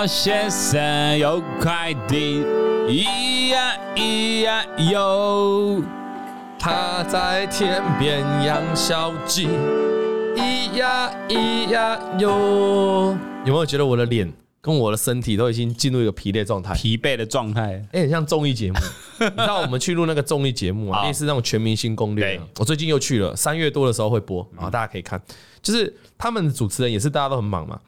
老先生有快递，咿呀咿呀哟，他在田边养小鸡，咿呀咿呀哟。有没有觉得我的脸跟我的身体都已经进入一个疲累状态？疲惫的状态，哎，很像综艺节目。你知道我们去录那个综艺节目啊，类似那种全明星攻略。我最近又去了，三月多的时候会播啊，大家可以看。就是他们的主持人也是大家都很忙嘛，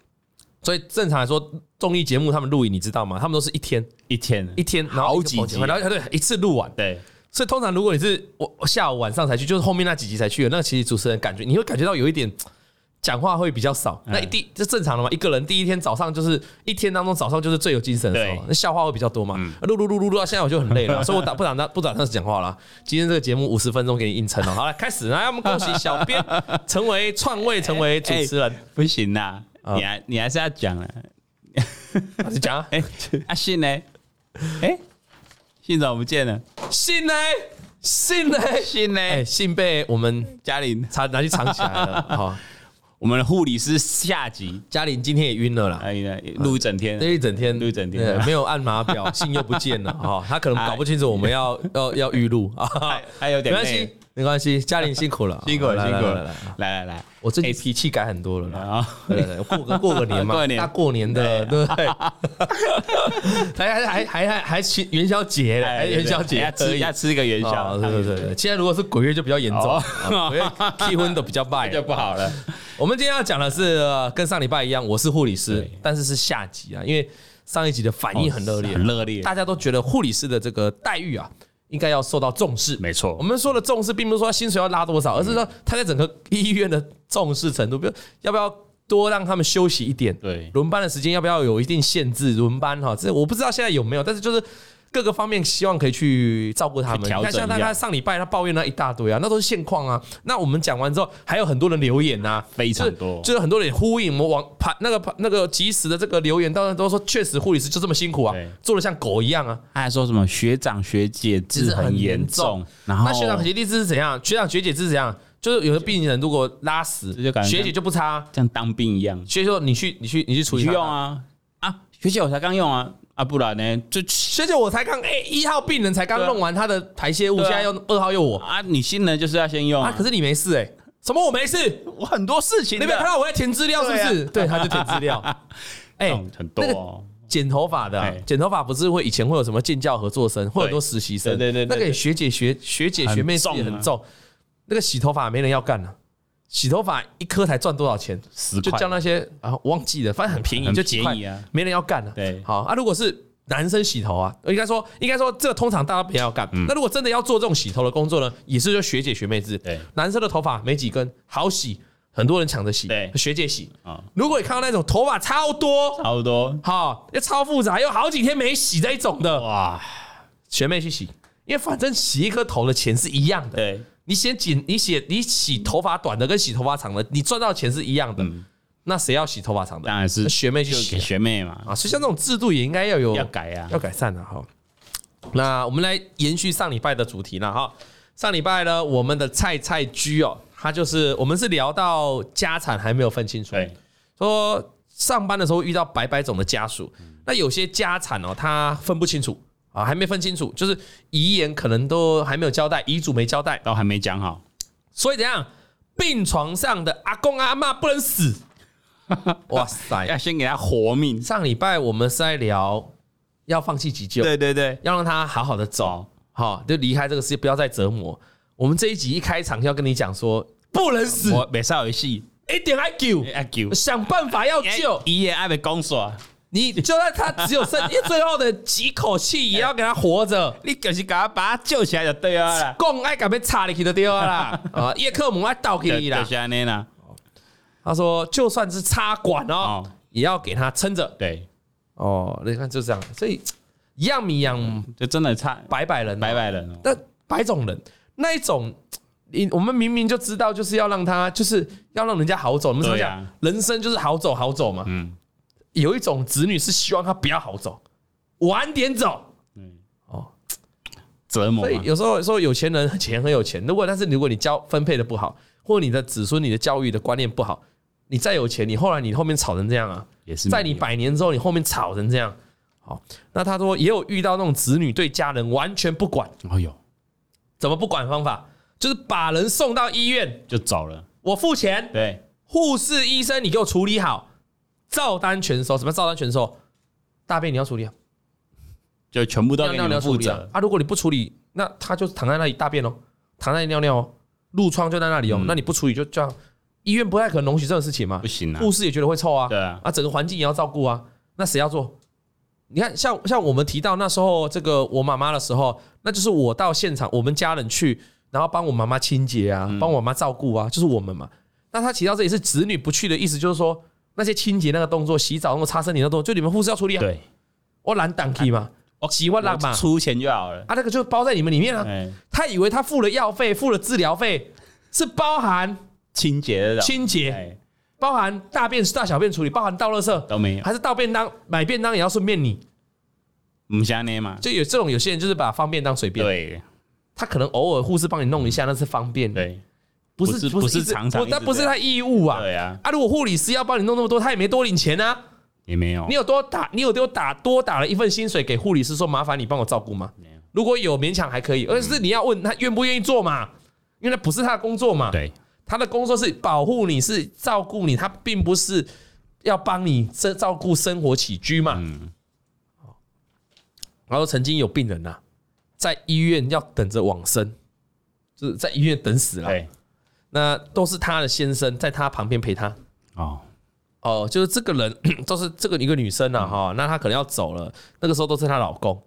所以正常来说，综艺节目他们录影，你知道吗？他们都是一天一天一天，然后好几集，然后对一次录完。对，所以通常如果你是我下午晚上才去，就是后面那几集才去的，那其实主持人感觉你会感觉到有一点。讲话会比较少，那一第这正常的嘛？一个人第一天早上就是一天当中早上就是最有精神的时候，那笑话会比较多嘛？录录录录录到现在我就很累了，所以我打不打那不打算讲话了。今天这个节目五十分钟给你硬撑了，好了开始，来我们恭喜小编 成为创卫成为主持人，不行呐，你还你还是要讲啊，你讲啊，哎，阿信呢？哎，信怎么不见了？信呢？信呢？信呢？哎，信被我们嘉玲藏拿去藏起来了，好。我们的护理师下集，嘉玲今天也晕了啦，哎呀，录一整天，录一整天，录一整天，没有按码表，信又不见了，哈，他可能搞不清楚我们要要要预录啊，还有点没关系。没关系，嘉玲辛苦了，辛苦了，辛苦了，来来来，我最近脾气改很多了啊！过个过个年嘛，大过年的，对。不对？还还还还还还元宵节，还元宵节，吃一下吃一个元宵，对对对。现在如果是鬼月就比较严重，鬼月气氛都比较败，就不好了。我们今天要讲的是跟上礼拜一样，我是护理师，但是是下集啊，因为上一集的反应很热烈，很热烈，大家都觉得护理师的这个待遇啊。应该要受到重视，没错。我们说的重视，并不是说薪水要拉多少，而是说他在整个医院的重视程度，比如要不要多让他们休息一点，对，轮班的时间要不要有一定限制，轮班哈，这我不知道现在有没有，但是就是。各个方面希望可以去照顾他们。你看，像他他上礼拜他抱怨了一大堆啊，那都是现况啊。那我们讲完之后，还有很多人留言啊，非常多，就是很多人呼应我们网盘那个那个及时的这个留言，当然都说确实护理师就这么辛苦啊，做的像狗一样啊。他还说什么学长学姐制很严重，然后那学长学弟制是怎样？学长学姐制是怎样？就是有的病人如果拉屎，学姐就不擦，像当兵一样。所以说你去你去你去处理用啊啊，学姐我才刚用啊。啊，不然呢？就学姐，我才刚哎，一号病人才刚弄完他的排泄物，现在又二号又我啊！你新人就是要先用啊，可是你没事哎，什么我没事？我很多事情，你没有看到我在填资料是不是？对，他就填资料。哎，很多剪头发的，剪头发不是会以前会有什么建教合作生，会很多实习生，对对对，那个学姐学学姐学妹也很重，那个洗头发没人要干了。洗头发一颗才赚多少钱？十块，就叫那些啊，忘记了，反正很便宜，就几块啊，没人要干了。对，好啊，如果是男生洗头啊，应该说，应该说，这个通常大家不要干。那如果真的要做这种洗头的工作呢，也是就学姐学妹制。对，男生的头发没几根，好洗，很多人抢着洗。对，学姐洗啊。如果你看到那种头发超多，超多，好，又超复杂，又好几天没洗这一种的，哇，学妹去洗，因为反正洗一颗头的钱是一样的。对。你先剪，你洗你洗头发短的跟洗头发长的，你赚到钱是一样的。那谁要洗头发长的？当然是学妹去洗，学妹嘛。啊，所以像这种制度也应该要有要改啊，要改善的哈。那我们来延续上礼拜的主题了哈。上礼拜呢，我们的菜菜居哦，他就是我们是聊到家产还没有分清楚，说上班的时候遇到白白种的家属，那有些家产哦，他分不清楚。啊，还没分清楚，就是遗言可能都还没有交代，遗嘱没交代，都还没讲好，所以怎样？病床上的阿公阿嬷不能死，哇塞，要先给他活命。上礼拜我们是在聊要放弃急救，对对对，要让他好好的走，好就离开这个世界，不要再折磨。我们这一集一开场就要跟你讲说，不能死，我没少游戏，一定要救，要救，想办法要救，遗言爱被公说。你就算他只有剩最后的几口气，也要给他活着。你就是赶快把他救起来就对了。公爱赶快插进去就对了啦。啊，叶克膜爱倒给你啦。他说，就算是插管哦，也要给他撑着。对，哦，你看就这样，所以一样米养，就真的差百百人，百百人。那百种人那一种，你我们明明就知道，就是要让他，就是要让人家好走。我们怎么讲？人生就是好走好走嘛。嗯。有一种子女是希望他不要好走，晚点走。嗯，哦，折磨。所以有时候说有钱人钱很有钱，如果但是如果你教分配的不好，或者你的子孙你的教育的观念不好，你再有钱，你后来你后面吵成这样啊，也是在你百年之后，你后面吵成这样。好，那他说也有遇到那种子女对家人完全不管。哦呦，怎么不管方法？就是把人送到医院就走了，我付钱。对，护士、医生，你给我处理好，照单全收。什么照单全收？大便你要处理啊，就全部都要你们负责啊。如果你不处理，那他就躺在那里大便哦，躺在那里尿尿哦，褥疮就在那里哦。那你不处理就这样，医院不太可能容许这种事情嘛。不行啊，护士也觉得会臭啊。对啊，啊，整个环境也要照顾啊。那谁要做？你看，像像我们提到那时候这个我妈妈的时候，那就是我到现场，我们家人去，然后帮我妈妈清洁啊，帮我妈照顾啊，就是我们嘛。那他提到这里是子女不去的意思，就是说那些清洁那个动作、洗澡那个擦身体那个动作，就你们护士要处理啊。对，我懒挡去嘛，我几万让嘛，出钱就好了。啊，那个就包在你们里面啊。他以为他付了药费、付了治疗费，是包含清洁的。清洁。包含大便、大小便处理，包含倒垃圾都没有，还是倒便当、买便当也要顺便你，唔想你嘛？就有这种有些人就是把方便当随便，对，他可能偶尔护士帮你弄一下，那是方便，对，不是不是常常，那不是他义务啊，对啊，啊，如果护理师要帮你弄那么多，他也没多领钱啊，也没有，你有多打，你有多打多打了一份薪水给护理师说麻烦你帮我照顾吗？没有，如果有勉强还可以，而是你要问他愿不愿意做嘛，因为那不是他的工作嘛，对。他的工作是保护你，是照顾你，他并不是要帮你生照顾生活起居嘛。嗯。然后曾经有病人呐，在医院要等着往生，就是在医院等死了。对。那都是他的先生在他旁边陪他。哦。哦，就是这个人，都是这个一个女生啊，哈。那她可能要走了，那个时候都是她老公。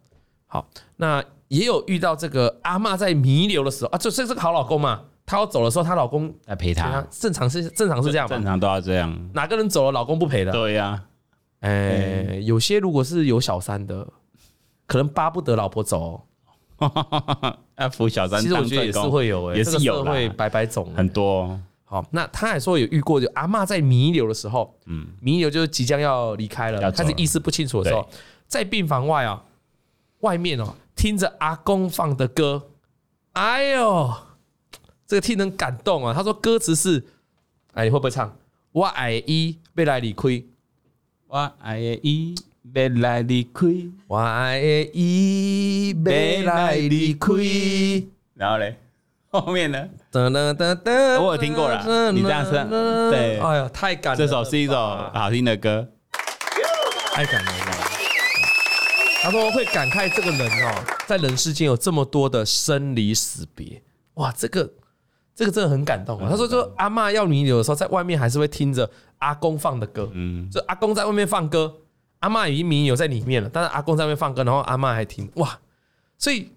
好，那也有遇到这个阿嬷在弥留的时候啊，这这是个好老公嘛。她要走的时候，她老公来陪她。正常是正常是这样吧？正常都要这样。哪个人走了，老公不陪的？对呀。哎，有些如果是有小三的，可能巴不得老婆走。要 扶小三，其实我觉得也是会有，哎，也是有会百百种很多。好，那他还说有遇过，就阿嬷在弥留的时候，嗯，弥留就是即将要离开了，开始意识不清楚的时候，在病房外啊，外面哦，听着阿公放的歌，哎呦。这个听人感动啊！他说歌词是，哎，你会不会唱？我爱伊，未来离开。我爱伊，要来离开。我的伊，要来离开。然后嘞，后面呢？噔噔噔噔，我有听过了。你这样唱，对，哎呀，太感人了。这首是一首好听的歌，太感人了。他说会感慨这个人哦，在人世间有这么多的生离死别，哇，这个。这个真的很感动啊！他说，就阿嬷要你有的时候，在外面还是会听着阿公放的歌。嗯，就阿公在外面放歌，阿嬷已经弥留在里面了，但是阿公在外面放歌，然后阿嬷还听哇！所以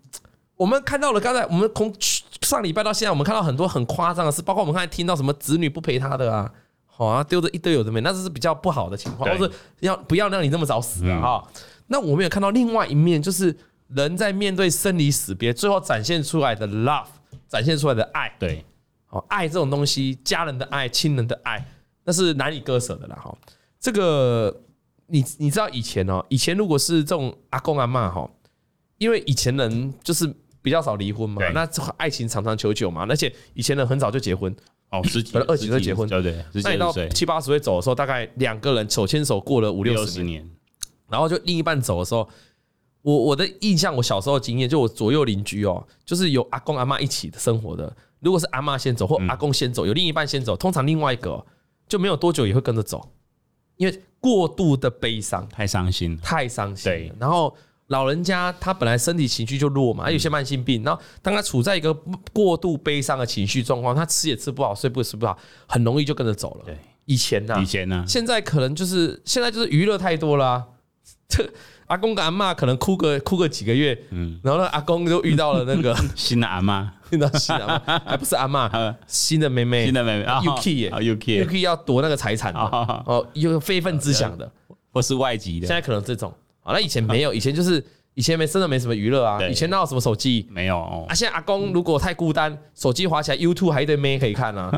我们看到了刚才我们从上礼拜到现在，我们看到很多很夸张的事，包括我们刚才听到什么子女不陪他的啊，好啊，丢着一堆有的没，那这是比较不好的情况，或者要不要让你那么早死啊？哈，那我们也看到另外一面，就是人在面对生离死别，最后展现出来的 love，展现出来的爱，对。好，爱这种东西，家人的爱、亲人的爱，那是难以割舍的啦。哈，这个你你知道以前哦，以前如果是这种阿公阿嬷哈，因为以前人就是比较少离婚嘛，那爱情长长久久嘛，而且以前人很早就结婚，哦，十几、二十几岁结婚，对对，那你到七八十岁走的时候，大概两个人手牵手过了五六十年，然后就另一半走的时候，我我的印象，我小时候经验，就我左右邻居哦，就是有阿公阿嬷一起生活的。如果是阿嬷先走或阿公先走，有另一半先走，通常另外一个就没有多久也会跟着走，因为过度的悲伤，太伤心，太伤心。对，然后老人家他本来身体情绪就弱嘛，还有些慢性病，然后当他处在一个过度悲伤的情绪状况，他吃也吃不好，睡不睡不好，很容易就跟着走了。对，以前呢，以前呢，现在可能就是现在就是娱乐太多了，这。阿公跟阿妈可能哭个哭个几个月，嗯，然后呢，阿公就遇到了那个 新的阿妈，遇到新的阿妈，还不是阿妈，新的妹妹，新的妹妹，Yuki，Yuki 要夺那个财产的，哦，有非分之想的，或是外籍的，现在可能这种，啊，那以前没有，以前就是以前没真的没什么娱乐啊，以前哪有什么手机？没有。啊，现在阿公如果太孤单，手机滑起来，YouTube 还一堆妹可以看啊，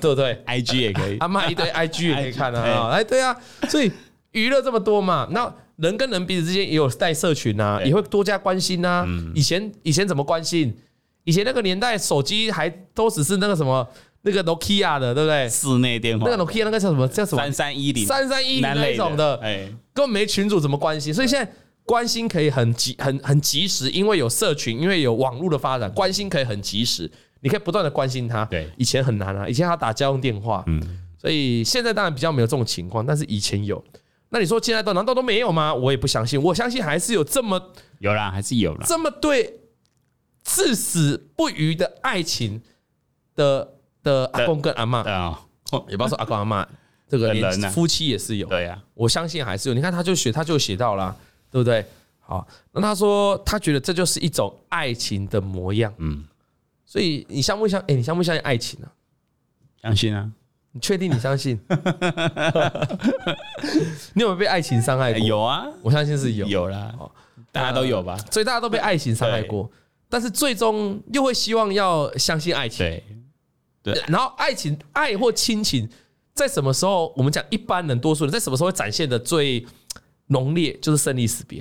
对不对？IG 也可以，阿妈一堆 IG 也可以看啊，哎，对啊，所以娱乐这么多嘛，那。人跟人彼此之间也有带社群啊，也会多加关心呐。以前以前怎么关心？以前那个年代手机还都只是那个什么那个 Nokia 的，对不对？室内电话，那个 Nokia 那个叫什么？叫什么？三三一零，三三一零那种的，哎，根本没群主怎么关心？所以现在关心可以很及很很及时，因为有社群，因为有网络的发展，关心可以很及时，你可以不断的关心他。对，以前很难啊，以前他打家用电话，嗯，所以现在当然比较没有这种情况，但是以前有。那你说现在都难道都没有吗？我也不相信，我相信还是有这么有啦，还是有啦，这么对至死不渝的爱情的。的阿公跟阿妈啊，也不要说阿公阿妈，这个连夫妻也是有。对呀，我相信还是有。你看，他就写，他就写到了，对不对？好，那他说他觉得这就是一种爱情的模样。嗯，所以你相不相？哎，你相不相信爱情呢？相信啊，你确定你相信？你有没有被爱情伤害过？有啊，我相信是有，有啦，大家都有吧？所以大家都被爱情伤害过，但是最终又会希望要相信爱情。对。对，然后爱情、爱或亲情，在什么时候？我们讲一般人、多数人，在什么时候会展现的最浓烈？就是生离死别。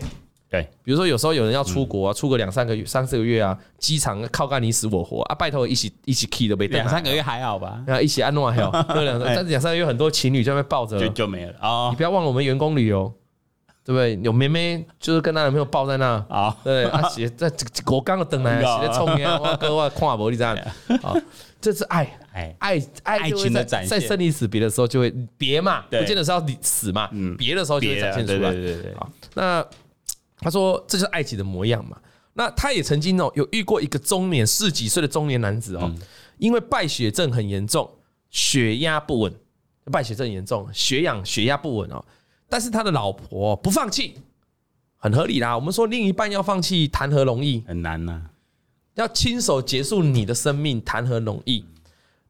对，比如说有时候有人要出国啊，出个两三个月、三四个月啊，机场靠干你死我活啊，拜托一起一起 key 都被两三个月还好吧？然后一起安诺还好，两但是两三个月很多情侣就在那抱着就就没了啊！你不要忘了我们员工旅游，对不对？有妹妹就是跟她男朋友抱在那啊，对啊，写在我刚刚等来写在冲呀，我哥我看不你这样啊。这是爱，爱，爱，爱情的展现。在生离死别的时候就会别嘛，不见得是要你死嘛，别的时候就会展现出来。对对对。好，那他说这就是爱情的模样嘛。那他也曾经哦有遇过一个中年四十几岁的中年男子哦，因为败血症很严重，血压不稳，败血症严重，血氧血压不稳哦。但是他的老婆不放弃，很合理啦。我们说另一半要放弃，谈何容易？很难呐。要亲手结束你的生命，谈何容易？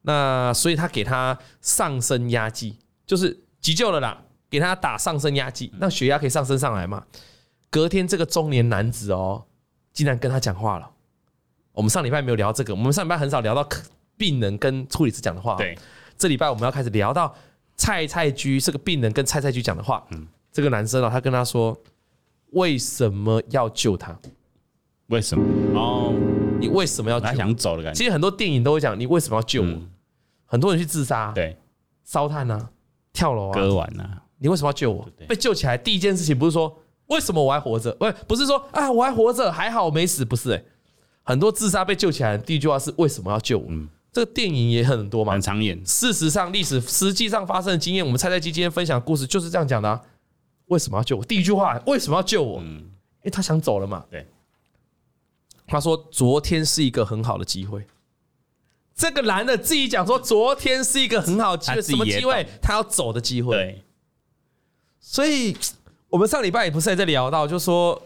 那所以他给他上升压剂，就是急救了啦，给他打上升压剂，让血压可以上升上来嘛。隔天这个中年男子哦，竟然跟他讲话了。我们上礼拜没有聊这个，我们上礼拜很少聊到病人跟护理师讲的话。对，这礼拜我们要开始聊到蔡蔡居这个病人跟蔡蔡居讲的话。嗯，这个男生啊，他跟他说，为什么要救他？为什么？哦，你为什么要救？他想走的感觉。其实很多电影都会讲，你为什么要救我？很多人去自杀，对，烧炭啊，跳楼啊，割腕啊。你为什么要救我？被救起来第一件事情不是说为什么我还活着？不，不是说啊我还活着，还好我没死，不是。哎，很多自杀被救起来的第一句话是为什么要救我？这个电影也很多嘛，很常演。事实上，历史实际上发生的经验，我们蔡蔡基今天分享的故事就是这样讲的。啊为什么要救我？第一句话为什么要救我？因为他想走了嘛。对。他说：“昨天是一个很好的机会。”这个男的自己讲说：“昨天是一个很好的机会，什么机会？他要走的机会。”对。所以，我们上礼拜也不是还在聊到，就是说，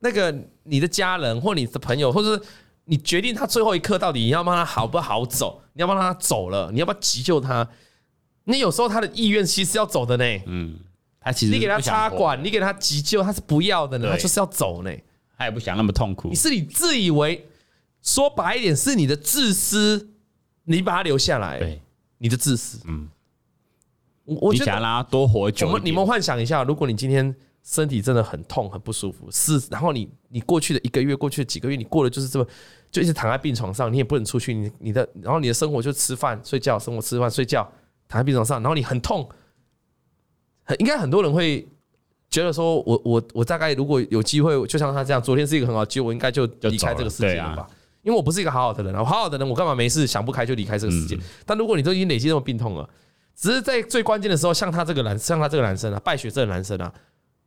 那个你的家人或你的朋友，或者是你决定他最后一刻到底你要帮他好不好走？你要帮他走了，你要不要急救他？你有时候他的意愿其实要走的呢。嗯。他其实你给他插管，你给他急救，他是不要的呢，他就是要走呢。他也不想那么痛苦。你是你自以为说白一点是你的自私，你把他留下来，对，你的自私。嗯，我想让他多活久。我们你们幻想一下，如果你今天身体真的很痛、很不舒服，是然后你你过去的一个月、过去的几个月，你过的就是这么，就一直躺在病床上，你也不能出去，你你的然后你的生活就吃饭、睡觉，生活吃饭、睡觉，躺在病床上，然后你很痛，很应该很多人会。觉得说我我我大概如果有机会，就像他这样，昨天是一个很好的机会，我应该就离开这个世界了吧？因为我不是一个好好的人好好的人，我干嘛没事想不开就离开这个世界？但如果你都已经累积这么病痛了，只是在最关键的时候，像他这个男，像他这个男生啊，败血症的男生啊，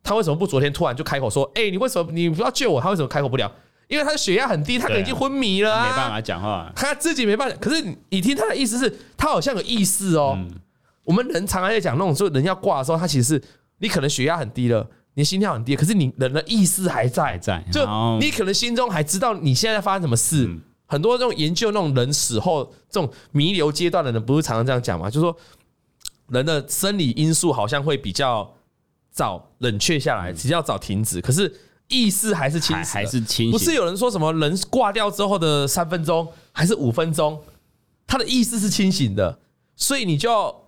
他为什么不昨天突然就开口说，哎，你为什么你不要救我？他为什么开口不了？因为他的血压很低，他可能已经昏迷了，没办法讲话，他自己没办法。可是你听他的意思是，他好像有意识哦。我们人常常在讲那种说人要挂的时候，他其实是你可能血压很低了。你心跳很低，可是你人的意识还在，在，就你可能心中还知道你现在发生什么事。很多这种研究那种人死后这种弥留阶段的人，不是常常这样讲吗？就是说人的生理因素好像会比较早冷却下来，比较早停止，可是意识还是清醒，还是清醒。不是有人说什么人挂掉之后的三分钟还是五分钟，他的意识是清醒的，所以你就要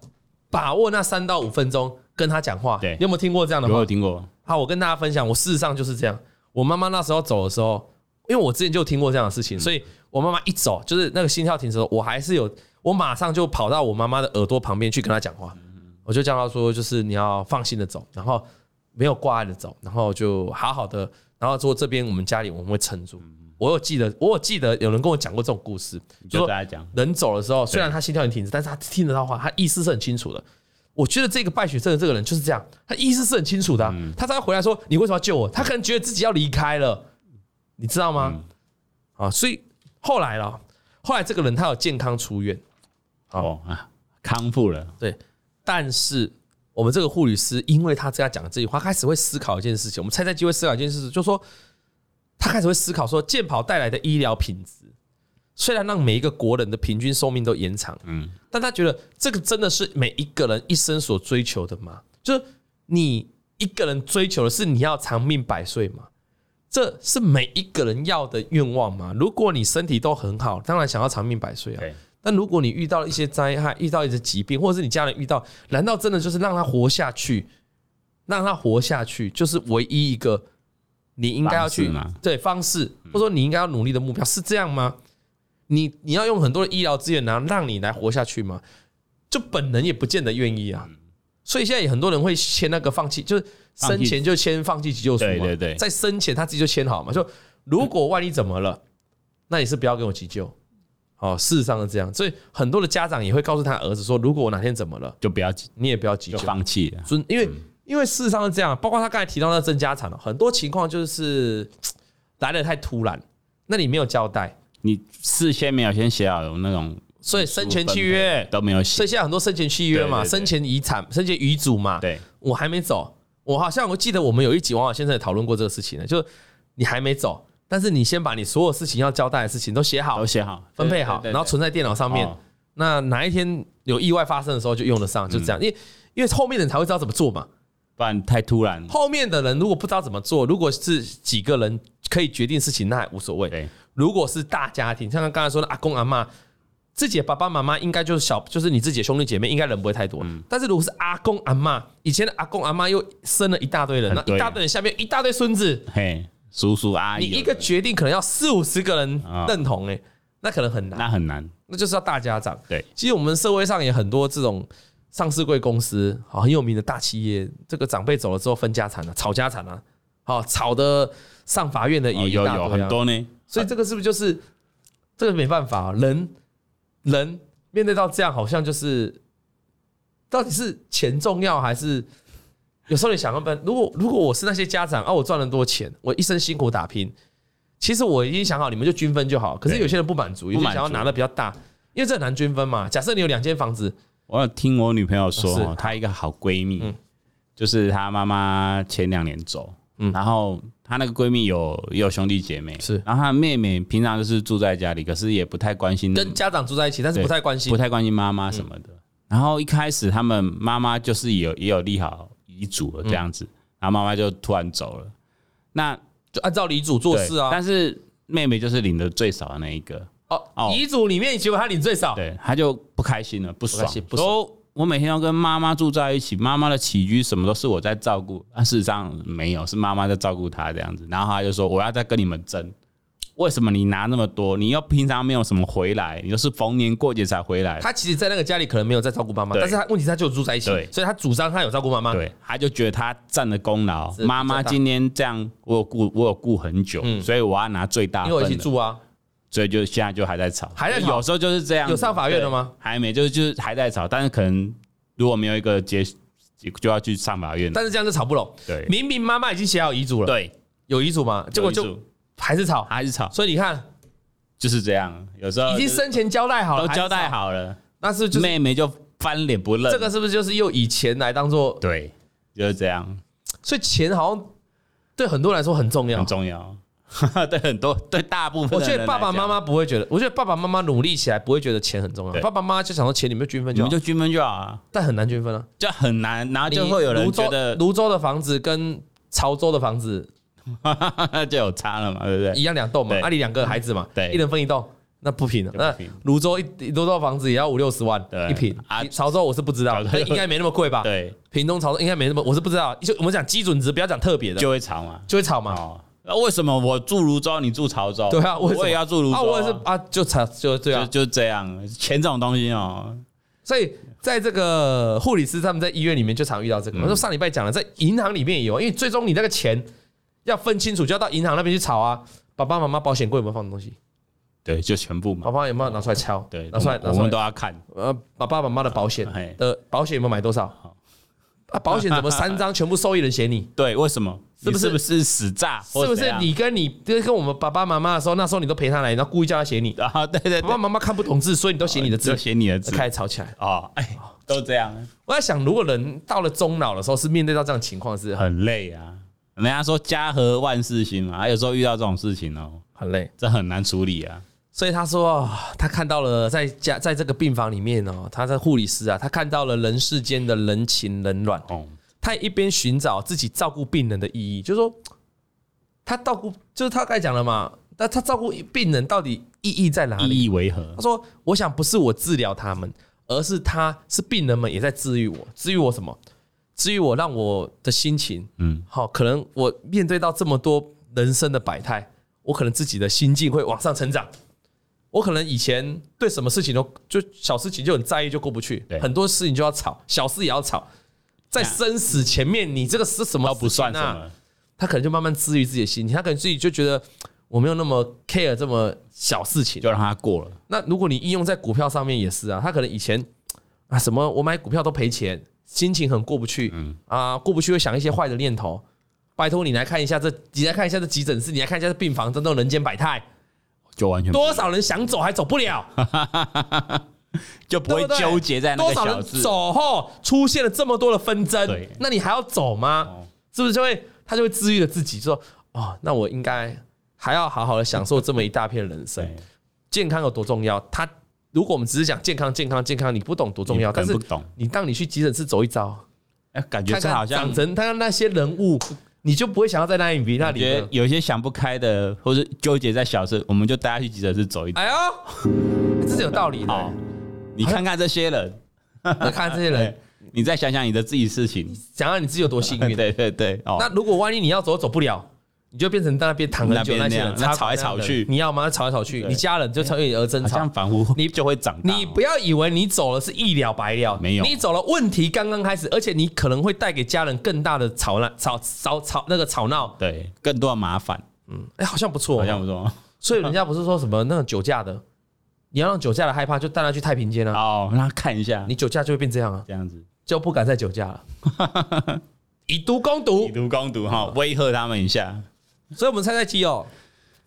把握那三到五分钟跟他讲话。对，你有没有听过这样的话？有，有听过。好，我跟大家分享，我事实上就是这样。我妈妈那时候走的时候，因为我之前就听过这样的事情，所以我妈妈一走，就是那个心跳停止，我还是有，我马上就跑到我妈妈的耳朵旁边去跟她讲话，我就叫她说，就是你要放心的走，然后没有挂碍的走，然后就好好的，然后说这边我们家里我们会撑住。我有记得，我有记得有人跟我讲过这种故事，就跟他讲，人走的时候，虽然他心跳很停止，但是他听得到话，他意思是很清楚的。我觉得这个败血症的这个人就是这样，他意思是很清楚的。他才回来说：“你为什么要救我？”他可能觉得自己要离开了，你知道吗？啊，所以后来了，后来这个人他有健康出院，哦啊，康复了。对，但是我们这个护理师，因为他这样讲的这句话，开始会思考一件事情。我们猜猜机会思考一件事情，就是说。他开始会思考说，健跑带来的医疗品质，虽然让每一个国人的平均寿命都延长，嗯，但他觉得这个真的是每一个人一生所追求的吗？就是你一个人追求的是你要长命百岁吗？这是每一个人要的愿望吗？如果你身体都很好，当然想要长命百岁啊。但如果你遇到了一些灾害，遇到一些疾病，或者是你家人遇到，难道真的就是让他活下去，让他活下去，就是唯一一个？你应该要去对方式，或者说你应该要努力的目标是这样吗？你你要用很多的医疗资源然后让你来活下去吗？就本人也不见得愿意啊。所以现在有很多人会签那个放弃，就是生前就签放弃急救书嘛。对对对，在生前他自己就签好嘛，就如果万一怎么了，那你是不要给我急救。哦，事实上是这样，所以很多的家长也会告诉他儿子说，如果我哪天怎么了，就不要急，你也不要急就，放弃了。因为。因为事实上是这样，包括他刚才提到那争家产了，很多情况就是来的太突然，那你没有交代，你事先没有先写好有那种，所以生前契约都没有写，所以现在很多生前契约嘛，生前遗产、生前遗嘱嘛，对，我还没走，我好像我记得我们有一集王老先生也讨论过这个事情呢，就你还没走，但是你先把你所有事情要交代的事情都写好，都写好，分配好，然后存在电脑上面，那哪一天有意外发生的时候就用得上，就这样，因为因为后面的人才会知道怎么做嘛。不然太突然。后面的人如果不知道怎么做，如果是几个人可以决定事情，那还无所谓。如果是大家庭，像刚才说的阿公阿妈，自己的爸爸妈妈应该就是小，就是你自己的兄弟姐妹，应该人不会太多。但是如果是阿公阿妈，以前的阿公阿妈又生了一大堆人，那一大堆人下面一大堆孙子，嘿，叔叔阿姨，你一个决定可能要四五十个人认同，哎，那可能很难，那很难，那就是要大家长。对，其实我们社会上也很多这种。上市贵公司，好，很有名的大企业，这个长辈走了之后分家产了，吵家产了，好，吵的上法院的也有有很多呢。所以这个是不是就是这个没办法，人人面对到这样，好像就是到底是钱重要还是？有时候你想要问，如果如果我是那些家长啊，我赚了多钱，我一生辛苦打拼，其实我已经想好，你们就均分就好。可是有些人不满足，有些想要拿的比较大，因为这很难均分嘛。假设你有两间房子。我有听我女朋友说，她一个好闺蜜，就是她妈妈前两年走，然后她那个闺蜜有也有兄弟姐妹，是，然后她妹妹平常就是住在家里，可是也不太关心，跟家长住在一起，但是不太关心，不太关心妈妈什么的。然后一开始他们妈妈就是有也有利好遗嘱了这样子，然后妈妈就突然走了，那就按照遗嘱做事啊。但是妹妹就是领的最少的那一个。哦，哦遗嘱里面结果她领最少，对，她就不开心了，不爽。说我每天要跟妈妈住在一起，妈妈的起居什么都是我在照顾，但事实上没有，是妈妈在照顾她这样子。然后她就说，我要再跟你们争，为什么你拿那么多？你又平常没有什么回来，你就是逢年过节才回来。他其实，在那个家里可能没有在照顾妈妈，但是他问题他就住在一起，所以他主张他有照顾妈妈。对，他就觉得他占了功劳。妈妈今天这样，我有顾，我有顾很久，所以我要拿最大。因为我一起住啊。所以就现在就还在吵，还在，有时候就是这样。有上法院了吗？还没，就是就是还在吵，但是可能如果没有一个结，就要去上法院。但是这样就吵不拢。对，明明妈妈已经写好遗嘱了，对，有遗嘱吗，结果就还是吵，还是吵。所以你看，就是这样。有时候已经生前交代好了，都交代好了，那是妹妹就翻脸不认。这个是不是就是用以钱来当做？对，就是这样。所以钱好像对很多人来说很重要，很重要。对很多，对大部分，我觉得爸爸妈妈不会觉得，我觉得爸爸妈妈努力起来不会觉得钱很重要。爸爸妈妈就想说钱你们均分就好，你们就均分就好啊。但很难均分啊，就很难，然后就会有人觉得泸州的房子跟潮州的房子 就有差了嘛，对不对？一样两栋嘛，阿里两个孩子嘛，对，一人分一栋，那不平了。那泸州一芦洲的房子也要五六十万一平啊，潮州我是不知道，应该没那么贵吧？对，屏东潮州应该没那么，我是不知道。就我们讲基准值，不要讲特别的，就会吵嘛，就会吵嘛。那为什么我住泸州，你住潮州？对啊，我也要住泸州啊，我也是啊，就潮就这样，就就这样，钱这种东西哦。所以在这个护理师他们在医院里面就常遇到这个。我说上礼拜讲了，在银行里面也有，因为最终你那个钱要分清楚，就要到银行那边去吵啊。爸爸妈妈保险柜有没有放东西？对，就全部嘛。爸爸有没有拿出来敲？对，拿出来，我们都要看。呃，爸爸妈妈的保险的保险有没有买多少？啊，保险怎么 三张全部受益人写你？对，为什么？是不是不是死诈？是不是你跟你跟跟我们爸爸妈妈的时候，那时候你都陪他来，然后故意叫他写你？啊，对对，爸爸妈妈看不懂字，所以你都写你的字，写你的字，开始吵起来啊！哎，都这样。我在想，如果人到了中老的时候，是面对到这样情况，是很累啊。人家说家和万事兴嘛，还有时候遇到这种事情哦，很累，这很难处理啊。所以他说，他看到了在家在这个病房里面哦，他在护理师啊，他看到了人世间的人情冷暖哦。他一边寻找自己照顾病人的意义，就是说，他照顾，就是他刚才讲了嘛，那他照顾病人到底意义在哪里？意义为何？他说：“我想不是我治疗他们，而是他是病人们也在治愈我，治愈我什么？治愈我，让我的心情，嗯，好，可能我面对到这么多人生的百态，我可能自己的心境会往上成长。我可能以前对什么事情都就小事情就很在意，就过不去，很多事情就要吵，小事也要吵。”在生死前面，你这个是什么不算什么？他可能就慢慢治愈自己的心情，他可能自己就觉得我没有那么 care 这么小事情，就让他过了。那如果你应用在股票上面也是啊，他可能以前啊什么我买股票都赔钱，心情很过不去，嗯啊过不去会想一些坏的念头。拜托你来看一下这，你来看一下这急诊室，你来看一下这病房，真的人间百态，就完全多少人想走还走不了。就不会纠结在那个小人。走后出现了这么多的纷争，那你还要走吗？是不是就会他就会治愈了自己，说哦，那我应该还要好好的享受这么一大片人生。健康有多重要？他如果我们只是讲健康、健康、健康，你不懂多重要。但是你当你去急诊室走一遭，哎，感觉好像长成他看那些人物，你就不会想要在那里那里。有一些想不开的，或者纠结在小事，我们就带他去急诊室走一遭。哎呦，这是有道理的。你看看这些人，你看这些人，你再想想你的自己事情，想想你自己有多幸运。对对对，哦那如果万一你要走走不了，你就变成在那边躺很久那些人，吵来吵去，你要吗？吵来吵去，你家人就因为你而争吵，这样反复你就会长大。你不要以为你走了是一了百了，没有，你走了问题刚刚开始，而且你可能会带给家人更大的吵闹、吵吵吵那个吵闹，对，更多的麻烦。嗯，哎，好像不错，好像不错。所以人家不是说什么那种酒驾的。你要让酒驾的害怕，就带他去太平间啊！哦，让他看一下，你酒驾就会变这样啊，这样子就不敢再酒驾了。以毒攻毒，以毒攻毒哈，威吓他们一下。所以，我们猜猜题哦，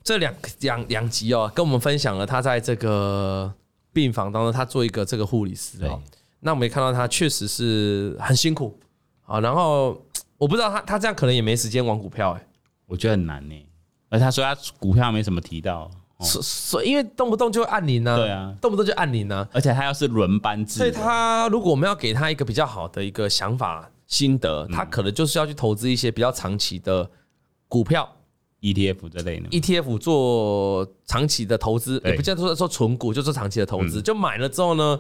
这两两两集哦，跟我们分享了他在这个病房当中，他做一个这个护理师哦。那我们也看到他确实是很辛苦啊。然后我不知道他他这样可能也没时间玩股票哎，我觉得很难呢。而他说他股票没什么提到。所所因为动不动就会按铃呢，对啊，动不动就按铃呢，而且他要是轮班制，所以他如果我们要给他一个比较好的一个想法心得，他可能就是要去投资一些比较长期的股票，ETF 这类呢，ETF 做长期的投资，也不叫做说纯股，就做长期的投资，就买了之后呢，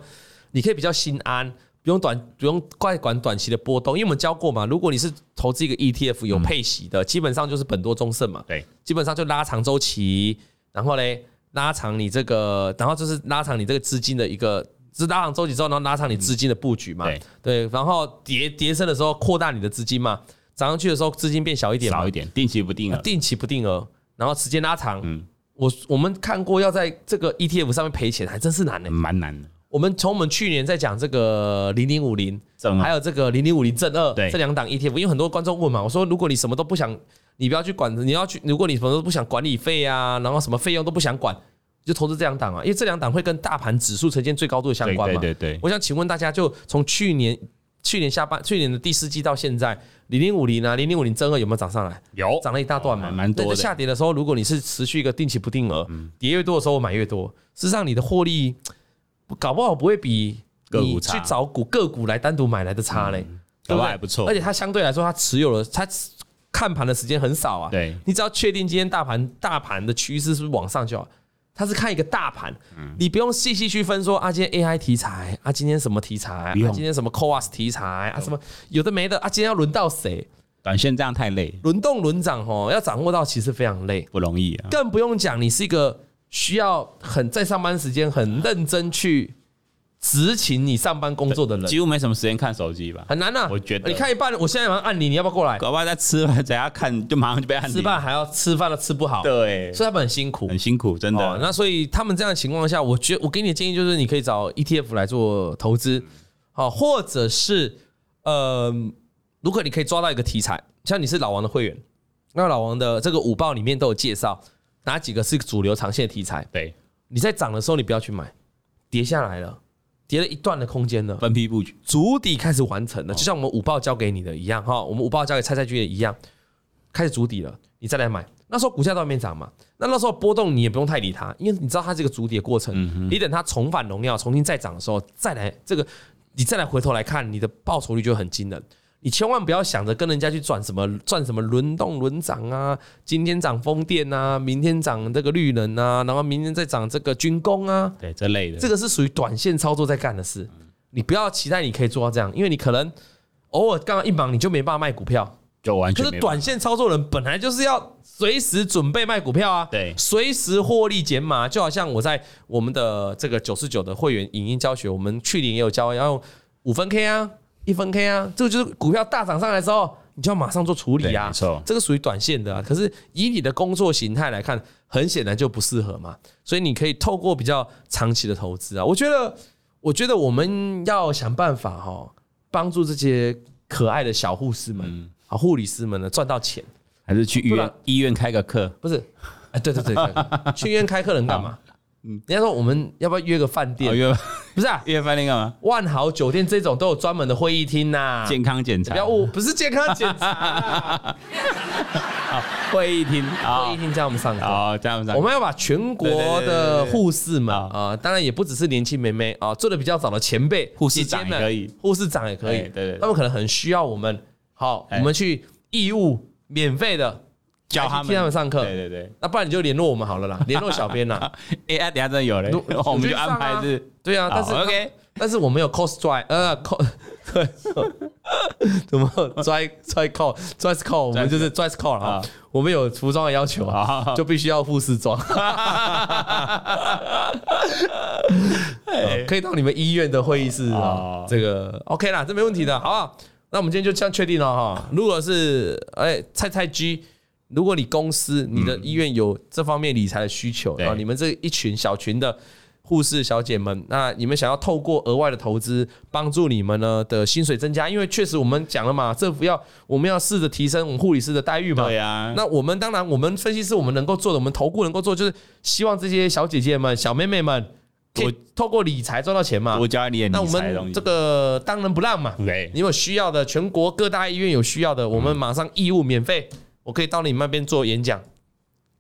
你可以比较心安，不用短不用怪管短期的波动，因为我们教过嘛，如果你是投资一个 ETF 有配息的，基本上就是本多终胜嘛，对，基本上就拉长周期。然后嘞，拉长你这个，然后就是拉长你这个资金的一个，是拉长周期之后，然后拉长你资金的布局嘛。对。对，然后跌跌升的时候扩大你的资金嘛，涨上去的时候资金变小一点，少一点，定期不定额，定期不定额，然后时间拉长。嗯，我我们看过要在这个 ETF 上面赔钱，还真是难的，蛮难的。我们从我们去年在讲这个零零五零，还有这个零零五零正二，这两档 ETF，因为很多观众问嘛，我说如果你什么都不想。你不要去管，你要去。如果你什么都不想管理费啊，然后什么费用都不想管，就投资这两档啊，因为这两档会跟大盘指数呈现最高度的相关嘛。对对对。我想请问大家，就从去年去年下半去年的第四季到现在，零零五零啊，零零五零增二有没有涨上来？有，涨了一大段嘛，蛮多的。下跌的时候，如果你是持续一个定期不定额，跌越多的时候我买越多。事实上，你的获利搞不好不会比你去找股个股来单独买来的差嘞，对吧？还不错。而且它相对来说，它持有了它。看盘的时间很少啊，对，你只要确定今天大盘大盘的趋势是不是往上就好，他是看一个大盘，你不用细细区分说啊，今天 AI 题材啊，今天什么题材啊，今天什么 CoWoS 题材啊，什么有的没的啊，今天要轮到谁？短线这样太累，轮动轮涨哦，要掌握到其实非常累，不容易啊。更不用讲，你是一个需要很在上班时间很认真去执勤你上班工作的人，几乎没什么时间看手机吧？很难呐、啊，我觉得。你看一半，我现在马上按你，你要不要过来？搞不好在吃饭，等下看就马上就被按。吃饭还要吃饭都吃不好，对，所以他们很辛苦，很辛苦，真的。那所以他们这样的情况下，我觉得我给你的建议就是，你可以找 ETF 来做投资，好，或者是呃。如果你可以抓到一个题材，像你是老王的会员，那老王的这个五报里面都有介绍哪几个是主流长线的题材。对，你在涨的时候你不要去买，跌下来了，跌了一段的空间了，分批布局，足底开始完成了，就像我们五报交给你的一样哈，我们五报交给蔡蔡君也一样，开始足底了，你再来买，那时候股价都还没涨嘛，那那时候波动你也不用太理它，因为你知道它这个足底的过程，你等它重返荣耀，重新再涨的时候再来这个，你再来回头来看，你的报酬率就很惊人。你千万不要想着跟人家去转什么赚什么轮动轮涨啊，今天涨风电啊，明天涨这个绿能啊，然后明天再涨这个军工啊，对，这类的，这个是属于短线操作在干的事。你不要期待你可以做到这样，因为你可能偶尔刚刚一忙你就没办法卖股票，就完全。可是短线操作人本来就是要随时准备卖股票啊，对，随时获利减码，就好像我在我们的这个九十九的会员影音教学，我们去年也有教要用五分 K 啊。一分 K 啊，这个就是股票大涨上来的时候，你就要马上做处理啊。没错，这个属于短线的啊。可是以你的工作形态来看，很显然就不适合嘛。所以你可以透过比较长期的投资啊。我觉得，我觉得我们要想办法哈，帮助这些可爱的小护士们啊、护理师们呢赚到钱，还是去医院医院开个课？不是，哎，对对对，去医院开课能干嘛？嗯，人家说我们要不要约个饭店？约 不是啊，约饭店干嘛？万豪酒店这种都有专门的会议厅呐，健康检查。不要误，不是健康检查。会议厅，会议厅教我们上课。好，教我们上课。我们要把全国的护士们啊，当然也不只是年轻妹妹啊，做的比较早的前辈，护士长也可以，护士长也可以。对对，他们可能很需要我们。好，我们去义务免费的。教他们，替他们上课。对对对，那不然你就联络我们好了啦，联络小编啦。哎，等下真的有嘞，我们就安排是。对啊，但是 OK，但是我们有 cost drive，呃，cost 对，怎么 drive drive call dress call，我们就是 dress call 啊。我们有服装的要求啊，就必须要护士装。可以到你们医院的会议室啊，这个 OK 啦，这没问题的，好不好？那我们今天就这样确定了哈。如果是哎菜菜 G。如果你公司、你的医院有这方面理财的需求，然后你们这一群小群的护士小姐们，那你们想要透过额外的投资帮助你们呢的薪水增加，因为确实我们讲了嘛，政府要我们要试着提升我们护理师的待遇嘛。对呀。那我们当然，我们分析师我们能够做的，我们投顾能够做，就是希望这些小姐姐们、小妹妹们可以透过理财赚到钱嘛。我教你理财。那我们这个当仁不让嘛。对。你有需要的，全国各大医院有需要的，我们马上义务免费。我可以到你们那边做演讲，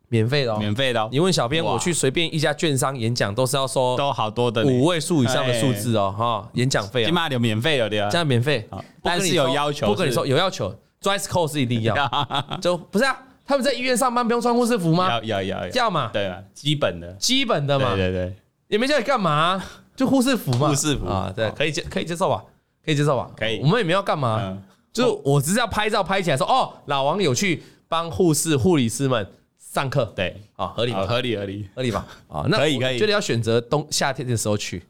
免费的，哦。免费的。你问小编，我去随便一家券商演讲，都是要收都好多的五位数以上的数字哦，哈，演讲费啊，起码有免费的，对啊，这样免费，但是有要求，不跟你说有要求，dress code 是一定要，就不是啊？他们在医院上班不用穿护士服吗？要要要要。嘛？对啊，基本的，基本的嘛，对对对，也没叫你干嘛，就护士服嘛，护士服。啊，对，可以接可以接受吧？可以接受吧？可以，我们也没要干嘛。就我只是要拍照拍起来说哦，老王有去帮护士护理师们上课，对，啊，合理合理合理。合理吧？啊，那可以可以，就得要选择冬夏天的时候去，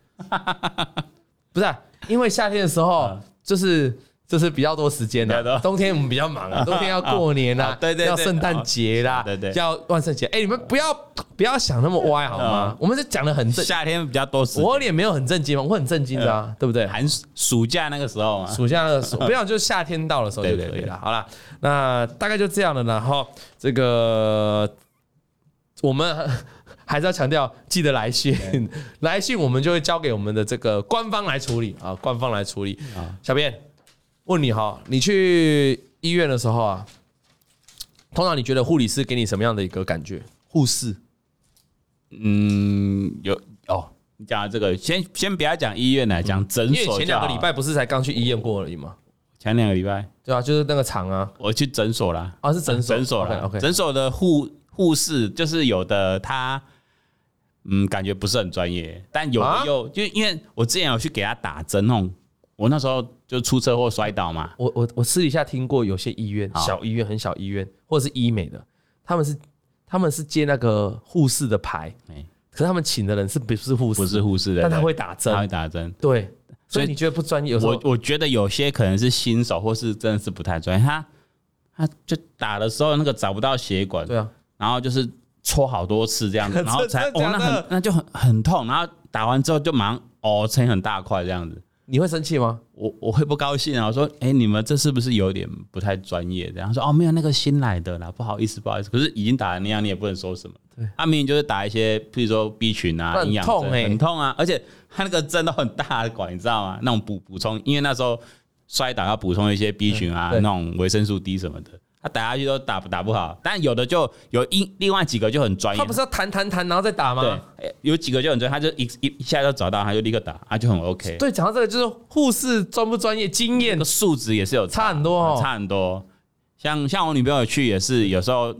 不是因为夏天的时候 就是。就是比较多时间的，冬天我们比较忙啊，冬天要过年啦，对对，要圣诞节啦，对对，要万圣节。哎，你们不要不要想那么歪好吗？我们是讲的很正，夏天比较多时间。我脸没有很震惊吗？我很震惊的啊，对不对？寒暑假那个时候嘛，暑假那个时候，不要就是夏天到的时候就可以了。好了，那大概就这样了。然后这个我们 还是要强调，记得来信，来信我们就会交给我们的这个官方来处理啊，官方来处理啊，小编。问你哈，你去医院的时候啊，通常你觉得护理师给你什么样的一个感觉？护士，嗯，有哦，你讲这个，先先不要讲医院来讲诊所。前两个礼拜不是才刚去医院过而已吗？前两个礼拜，对啊，就是那个厂啊，我去诊所啦。啊，是诊所，诊所啦。OK，诊所的护护士就是有的他，嗯，感觉不是很专业，但有的又就因为我之前有去给他打针那种。我那时候就出车祸摔倒嘛。我我我私底下听过有些医院，小医院很小医院，或者是医美的，他们是他们是接那个护士的牌，可是他们请的人是不是护士？不是护士的，但他会打针，他会打针。对，所以你觉得不专业？我我觉得有些可能是新手，或是真的是不太专业。他他就打的时候那个找不到血管，对啊，然后就是。戳好多次这样子，然后才哦，那很那就很很痛，然后打完之后就马上哦成很大块这样子，你会生气吗？我我会不高兴啊，我说哎、欸、你们这是不是有点不太专业？然后说哦没有那个新来的啦，不好意思不好意思，可是已经打了那样，你也不能说什么。对，他明明就是打一些，譬如说 B 群啊，营养针，很痛啊，而且他那个针都很大的管，你知道吗？那种补补充，因为那时候摔倒要补充一些 B 群啊，那种维生素 D 什么的。他打下去都打不打不好，但有的就有一另外几个就很专业。他不是要弹弹弹然后再打吗？对，有几个就很专业，他就一一一下就找到，他就立刻打，他就很 OK。对，讲到这个就是护士专不专业，经验的素质也是有差，差很多哦，差很多。像像我女朋友去也是，有时候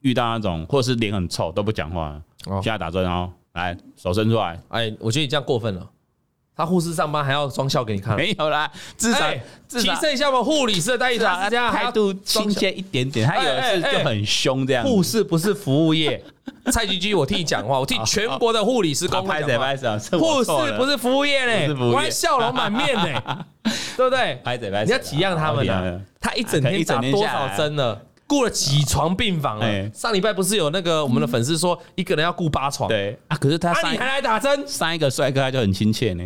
遇到那种或者是脸很臭都不讲话，现在打针哦，来手伸出来，哎，我觉得你这样过分了。他护士上班还要装笑给你看？没有啦，至少提升一下嘛，护理师的待遇，大家态度亲切一点点。他有一次就很凶这样。护士不是服务业，蔡菊菊，我替你讲话，我替全国的护理师公开讲话。护士不是服务业嘞，我还笑容满面嘞，对不对？你要体谅他们的。他一整天打多少针了？顾了几床病房了？上礼拜不是有那个我们的粉丝说，一个人要顾八床？对啊，可是他你还来打针？上一个帅哥他就很亲切呢。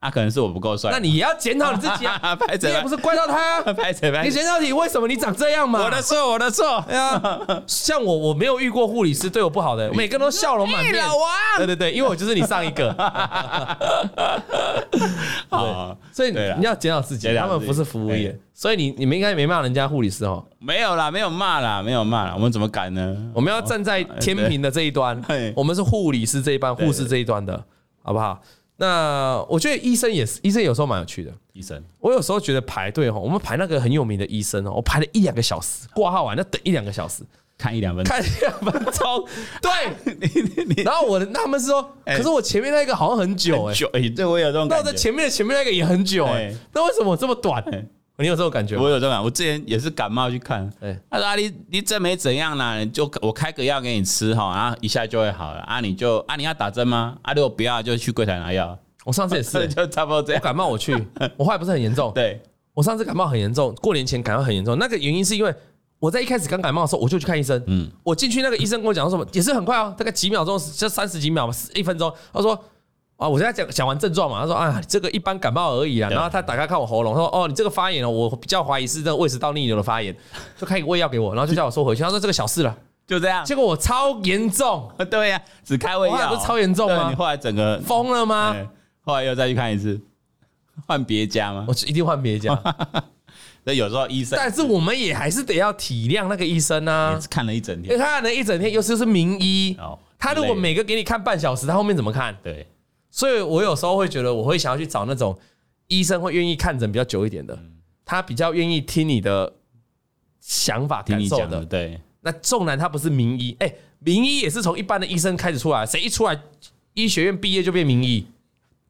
啊，可能是我不够帅。那你也要检讨你自己啊！你也不是怪到他。拍谁拍？你检讨你为什么你长这样嘛？我的错，我的错。对啊，像我，我没有遇过护理师对我不好的，每个人都笑容满面。老王。对对对，因为我就是你上一个。对，所以你要检讨自己，他们不是服务业，所以你你们应该没骂人家护理师哦。没有啦，没有骂啦，没有骂啦，我们怎么敢呢？我们要站在天平的这一端，我们是护理师这一班，护士这一端的，好不好？那我觉得医生也是，医生有时候蛮有趣的。医生，我有时候觉得排队哈，我们排那个很有名的医生哦，我排了一两个小时，挂号完要等一两个小时，看一两分钟，看一两分钟。对，然后我的他们是说，可是我前面那个好像很久哎，哎，对我有这种感觉。那我在前面的前面那个也很久哎，那为什么我这么短？你有这种感觉？我有这种感觉。我之前也是感冒去看，他说啊，你你这没怎样啦，就我开个药给你吃哈，然后一下就会好了啊。你就啊，你要打针吗？啊，如果不要就去柜台拿药。我上次也是，就差不多这样。我感冒我去，我后来不是很严重。对，我上次感冒很严重，过年前感冒很严重。那个原因是因为我在一开始刚感冒的时候，我就去看医生。嗯，我进去那个医生跟我讲什么，也是很快哦，大概几秒钟，就三十几秒吧，一分钟。他说啊，我现在讲讲完症状嘛，他说啊，这个一般感冒而已啊。然后他打开看我喉咙，他说哦，你这个发炎了，我比较怀疑是这个胃食道逆流的发炎，就开个胃药给我，然后就叫我收回去。他说这个小事了，就这样。结果我超严重，对呀，只开胃药，不是超严重吗？你后来整个疯了吗？后来又再去看一次，换别家吗？我一定换别家。那有时候医生，但是我们也还是得要体谅那个医生啊。看了一整天，看了一整天，又是又是名医，他如果每个给你看半小时，他后面怎么看？对，所以我有时候会觉得，我会想要去找那种医生会愿意看诊比较久一点的，他比较愿意听你的想法、感受的。对，那纵然他不是名医，哎，名医也是从一般的医生开始出来，谁一出来？医学院毕业就变名医？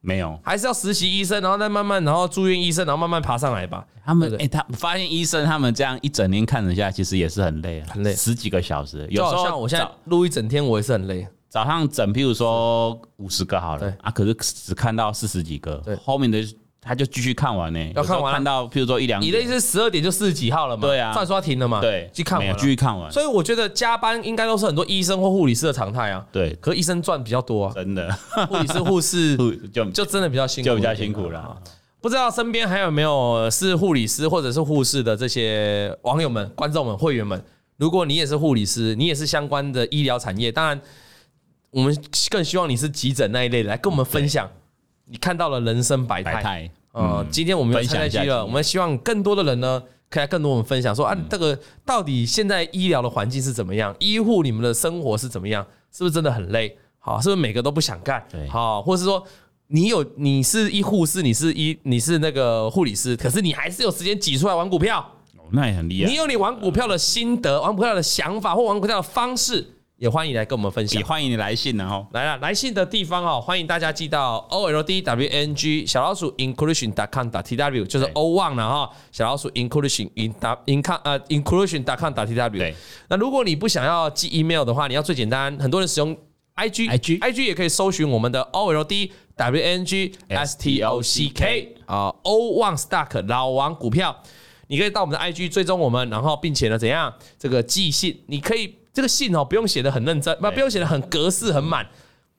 没有，还是要实习医生，然后再慢慢，然后住院医生，然后慢慢爬上来吧。他们哎，他发现医生他们这样一整天看人下来，其实也是很累啊，很累，十几个小时。有时候像我现在录一整天，我也是很累。早上整，譬如说五十个好了，啊，可是只看到四十几个，对，后面的。他就继续看完呢，要看完看到，譬如说一两点，你的意思是十二点就四十几号了嘛？对啊，算刷停了嘛？对，继续看完，继续看完。所以我觉得加班应该都是很多医生或护理师的常态啊。对，可是医生赚比较多啊，真的。护理师、护士就就真的比较辛苦，就比较辛苦了。不知道身边还有没有是护理师或者是护士的这些网友们、观众们、会员们？如果你也是护理师，你也是相关的医疗产业，当然我们更希望你是急诊那一类的，来跟我们分享你看到了人生百态。呃，今天我们有参赛机了，我们希望更多的人呢，可以来更多我们分享说啊，这个到底现在医疗的环境是怎么样？医护你们的生活是怎么样？是不是真的很累？好，是不是每个都不想干？好，或者是说你有你是医护士，你是医你是那个护理师，可是你还是有时间挤出来玩股票，那也很厉害。你有你玩股票的心得，玩股票的想法，或玩股票的方式，也欢迎来跟我们分享，也欢迎你来信呢哈。来了，来信的地方哦，欢迎大家寄到 o l d w n g 小老鼠 inclusion dot com dot t w，就是 o one 了哈。小老鼠 inclusion in in com 呃 inclusion dot com dot t w。那如果你不想要寄 email 的话，你要最简单，很多人使用 i g i g i g 也可以搜寻我们的 o l d w n g s t o c k 啊 o one stock 老王股票，你可以到我们的 i g 追踪我们，然后并且呢怎样这个寄信，你可以。这个信哦，不用写的很认真，不不用写的很格式很满，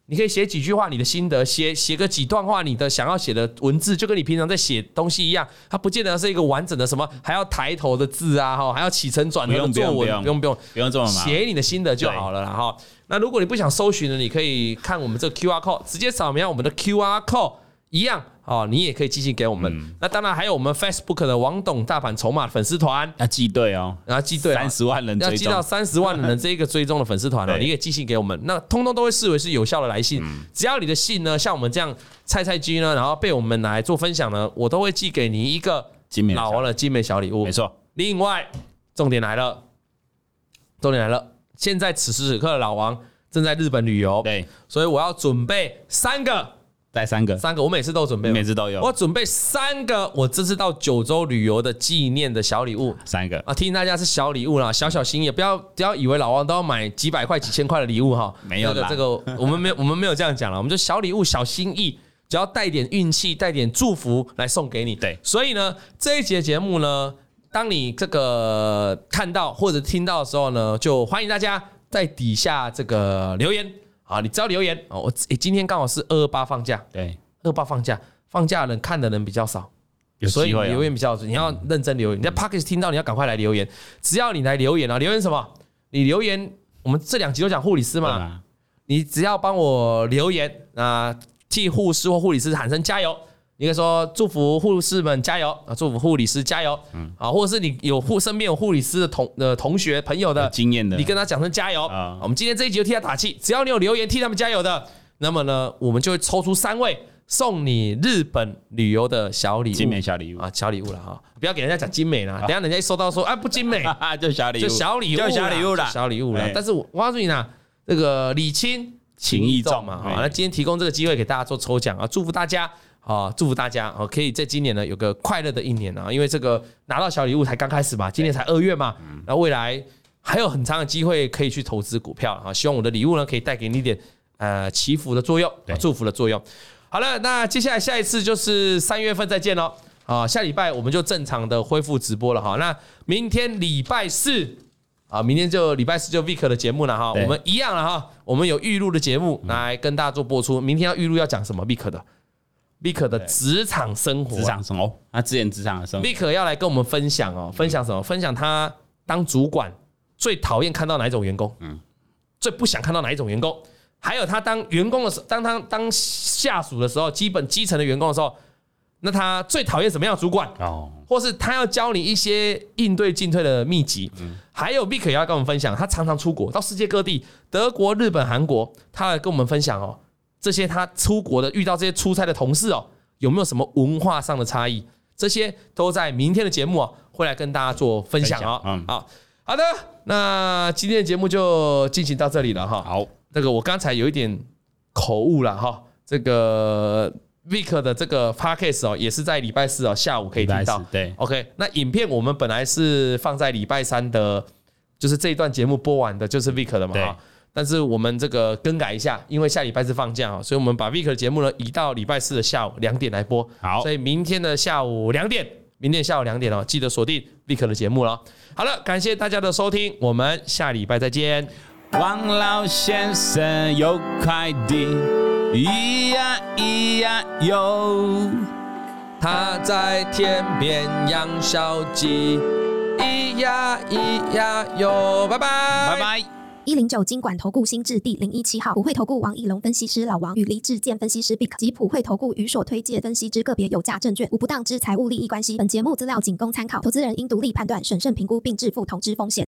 你可以写几句话你的心得，写写个几段话你的想要写的文字，就跟你平常在写东西一样，它不见得是一个完整的什么，还要抬头的字啊，哈，还要起承转合的作文，不用。不用不用。不用这么忙，写你的心得就好了啦，哈。那如果你不想搜寻的，你可以看我们这个 QR code，直接扫描我们的 QR code，一样。哦，你也可以寄信给我们。嗯、那当然还有我们 Facebook 的王董大盘筹码粉丝团，要寄对哦，然后记对三十万人，要寄到三十万人这一个追踪的粉丝团 哦。你可以寄信给我们，那通通都会视为是有效的来信。嗯、只要你的信呢，像我们这样菜菜鸡呢，然后被我们来做分享呢，我都会寄给你一个老王的精美小礼物。没错。另外，重点来了，重点来了，现在此时此刻的老王正在日本旅游，对，所以我要准备三个。带三个，三个，我每次都准备，每次都有。我准备三个，我这次到九州旅游的纪念的小礼物，三个。啊，提醒大家是小礼物啦，小小心意，不要不要以为老王都要买几百块、几千块的礼物哈，没有的，这个我们没有，我们没有这样讲了，我们就小礼物、小心意，只要带点运气、带点祝福来送给你。对，所以呢，这一节节目呢，当你这个看到或者听到的时候呢，就欢迎大家在底下这个留言。啊，你只要留言哦，我今天刚好是二二八放假，对，二二八放假，放假的人看的人比较少，有所以留言比较少，你要认真留言。你在 Pocket 听到，你要赶快来留言。只要你来留言啊，留言什么？你留言，我们这两集都讲护理师嘛，你只要帮我留言啊，替护士或护理师喊声加油。应该说祝福护士们加油啊！祝福护理师加油，嗯啊，或者是你有护身边有护理师的同的同学朋友的经验的，你跟他讲声加油啊！我们今天这一集就替他打气，只要你有留言替他们加油的，那么呢，我们就会抽出三位送你日本旅游的小礼物，精美小礼物啊，小礼物了哈！不要给人家讲精美啦，等下人家一收到说啊不精美，就小礼物，就小礼物，就小礼物了，小礼物了。但是我告诉你呢，这个礼轻情意重嘛，好，那今天提供这个机会给大家做抽奖啊，祝福大家。好，祝福大家哦！可以在今年呢有个快乐的一年啊，因为这个拿到小礼物才刚开始嘛，今年才二月嘛，那未来还有很长的机会可以去投资股票啊！希望我的礼物呢可以带给你一点呃祈福的作用，祝福的作用。好了，那接下来下一次就是三月份再见喽！啊，下礼拜我们就正常的恢复直播了哈。那明天礼拜四啊，明天就礼拜四就 Vic 的节目了哈，我们一样了哈，我们有预录的节目来跟大家做播出。明天要预录要讲什么 Vic 的？Vic 的职场生活，职场生活，他之前职场的生活，Vic 要来跟我们分享哦，分享什么？分享他当主管最讨厌看到哪一种员工？嗯，最不想看到哪一种员工？还有他当员工的时候，当他当下属的时候，基本基层的员工的时候，那他最讨厌什么样的主管？哦，或是他要教你一些应对进退的秘籍？嗯，还有 Vic 要跟我们分享，他常常出国到世界各地，德国、日本、韩国，他来跟我们分享哦。这些他出国的遇到这些出差的同事哦，有没有什么文化上的差异？这些都在明天的节目啊，会来跟大家做分享哦。嗯，好，好的，那今天的节目就进行到这里了哈。好，这个我刚才有一点口误了哈。这个 Vic 的这个 Podcast 哦，也是在礼拜四哦下午可以听到。对，OK。那影片我们本来是放在礼拜三的，就是这一段节目播完的，就是 Vic 的嘛哈。但是我们这个更改一下，因为下礼拜是放假啊，所以我们把 Vic 的节目呢移到礼拜四的下午两点来播。好，所以明天的下午两点，明天下午两点哦，记得锁定 Vic 的节目了。好了，感谢大家的收听，我们下礼拜再见。王老先生有快递，咿呀咿呀哟，他在天边养小鸡，咿呀咿呀哟，拜拜，拜拜。一零九金管投顾新字第零一七号，普惠投顾王义龙分析师老王与黎志健分析师 Vic 及普惠投顾与所推介分析之个别有价证券无不当之财务利益关系。本节目资料仅供参考，投资人应独立判断、审慎评估并自负投资风险。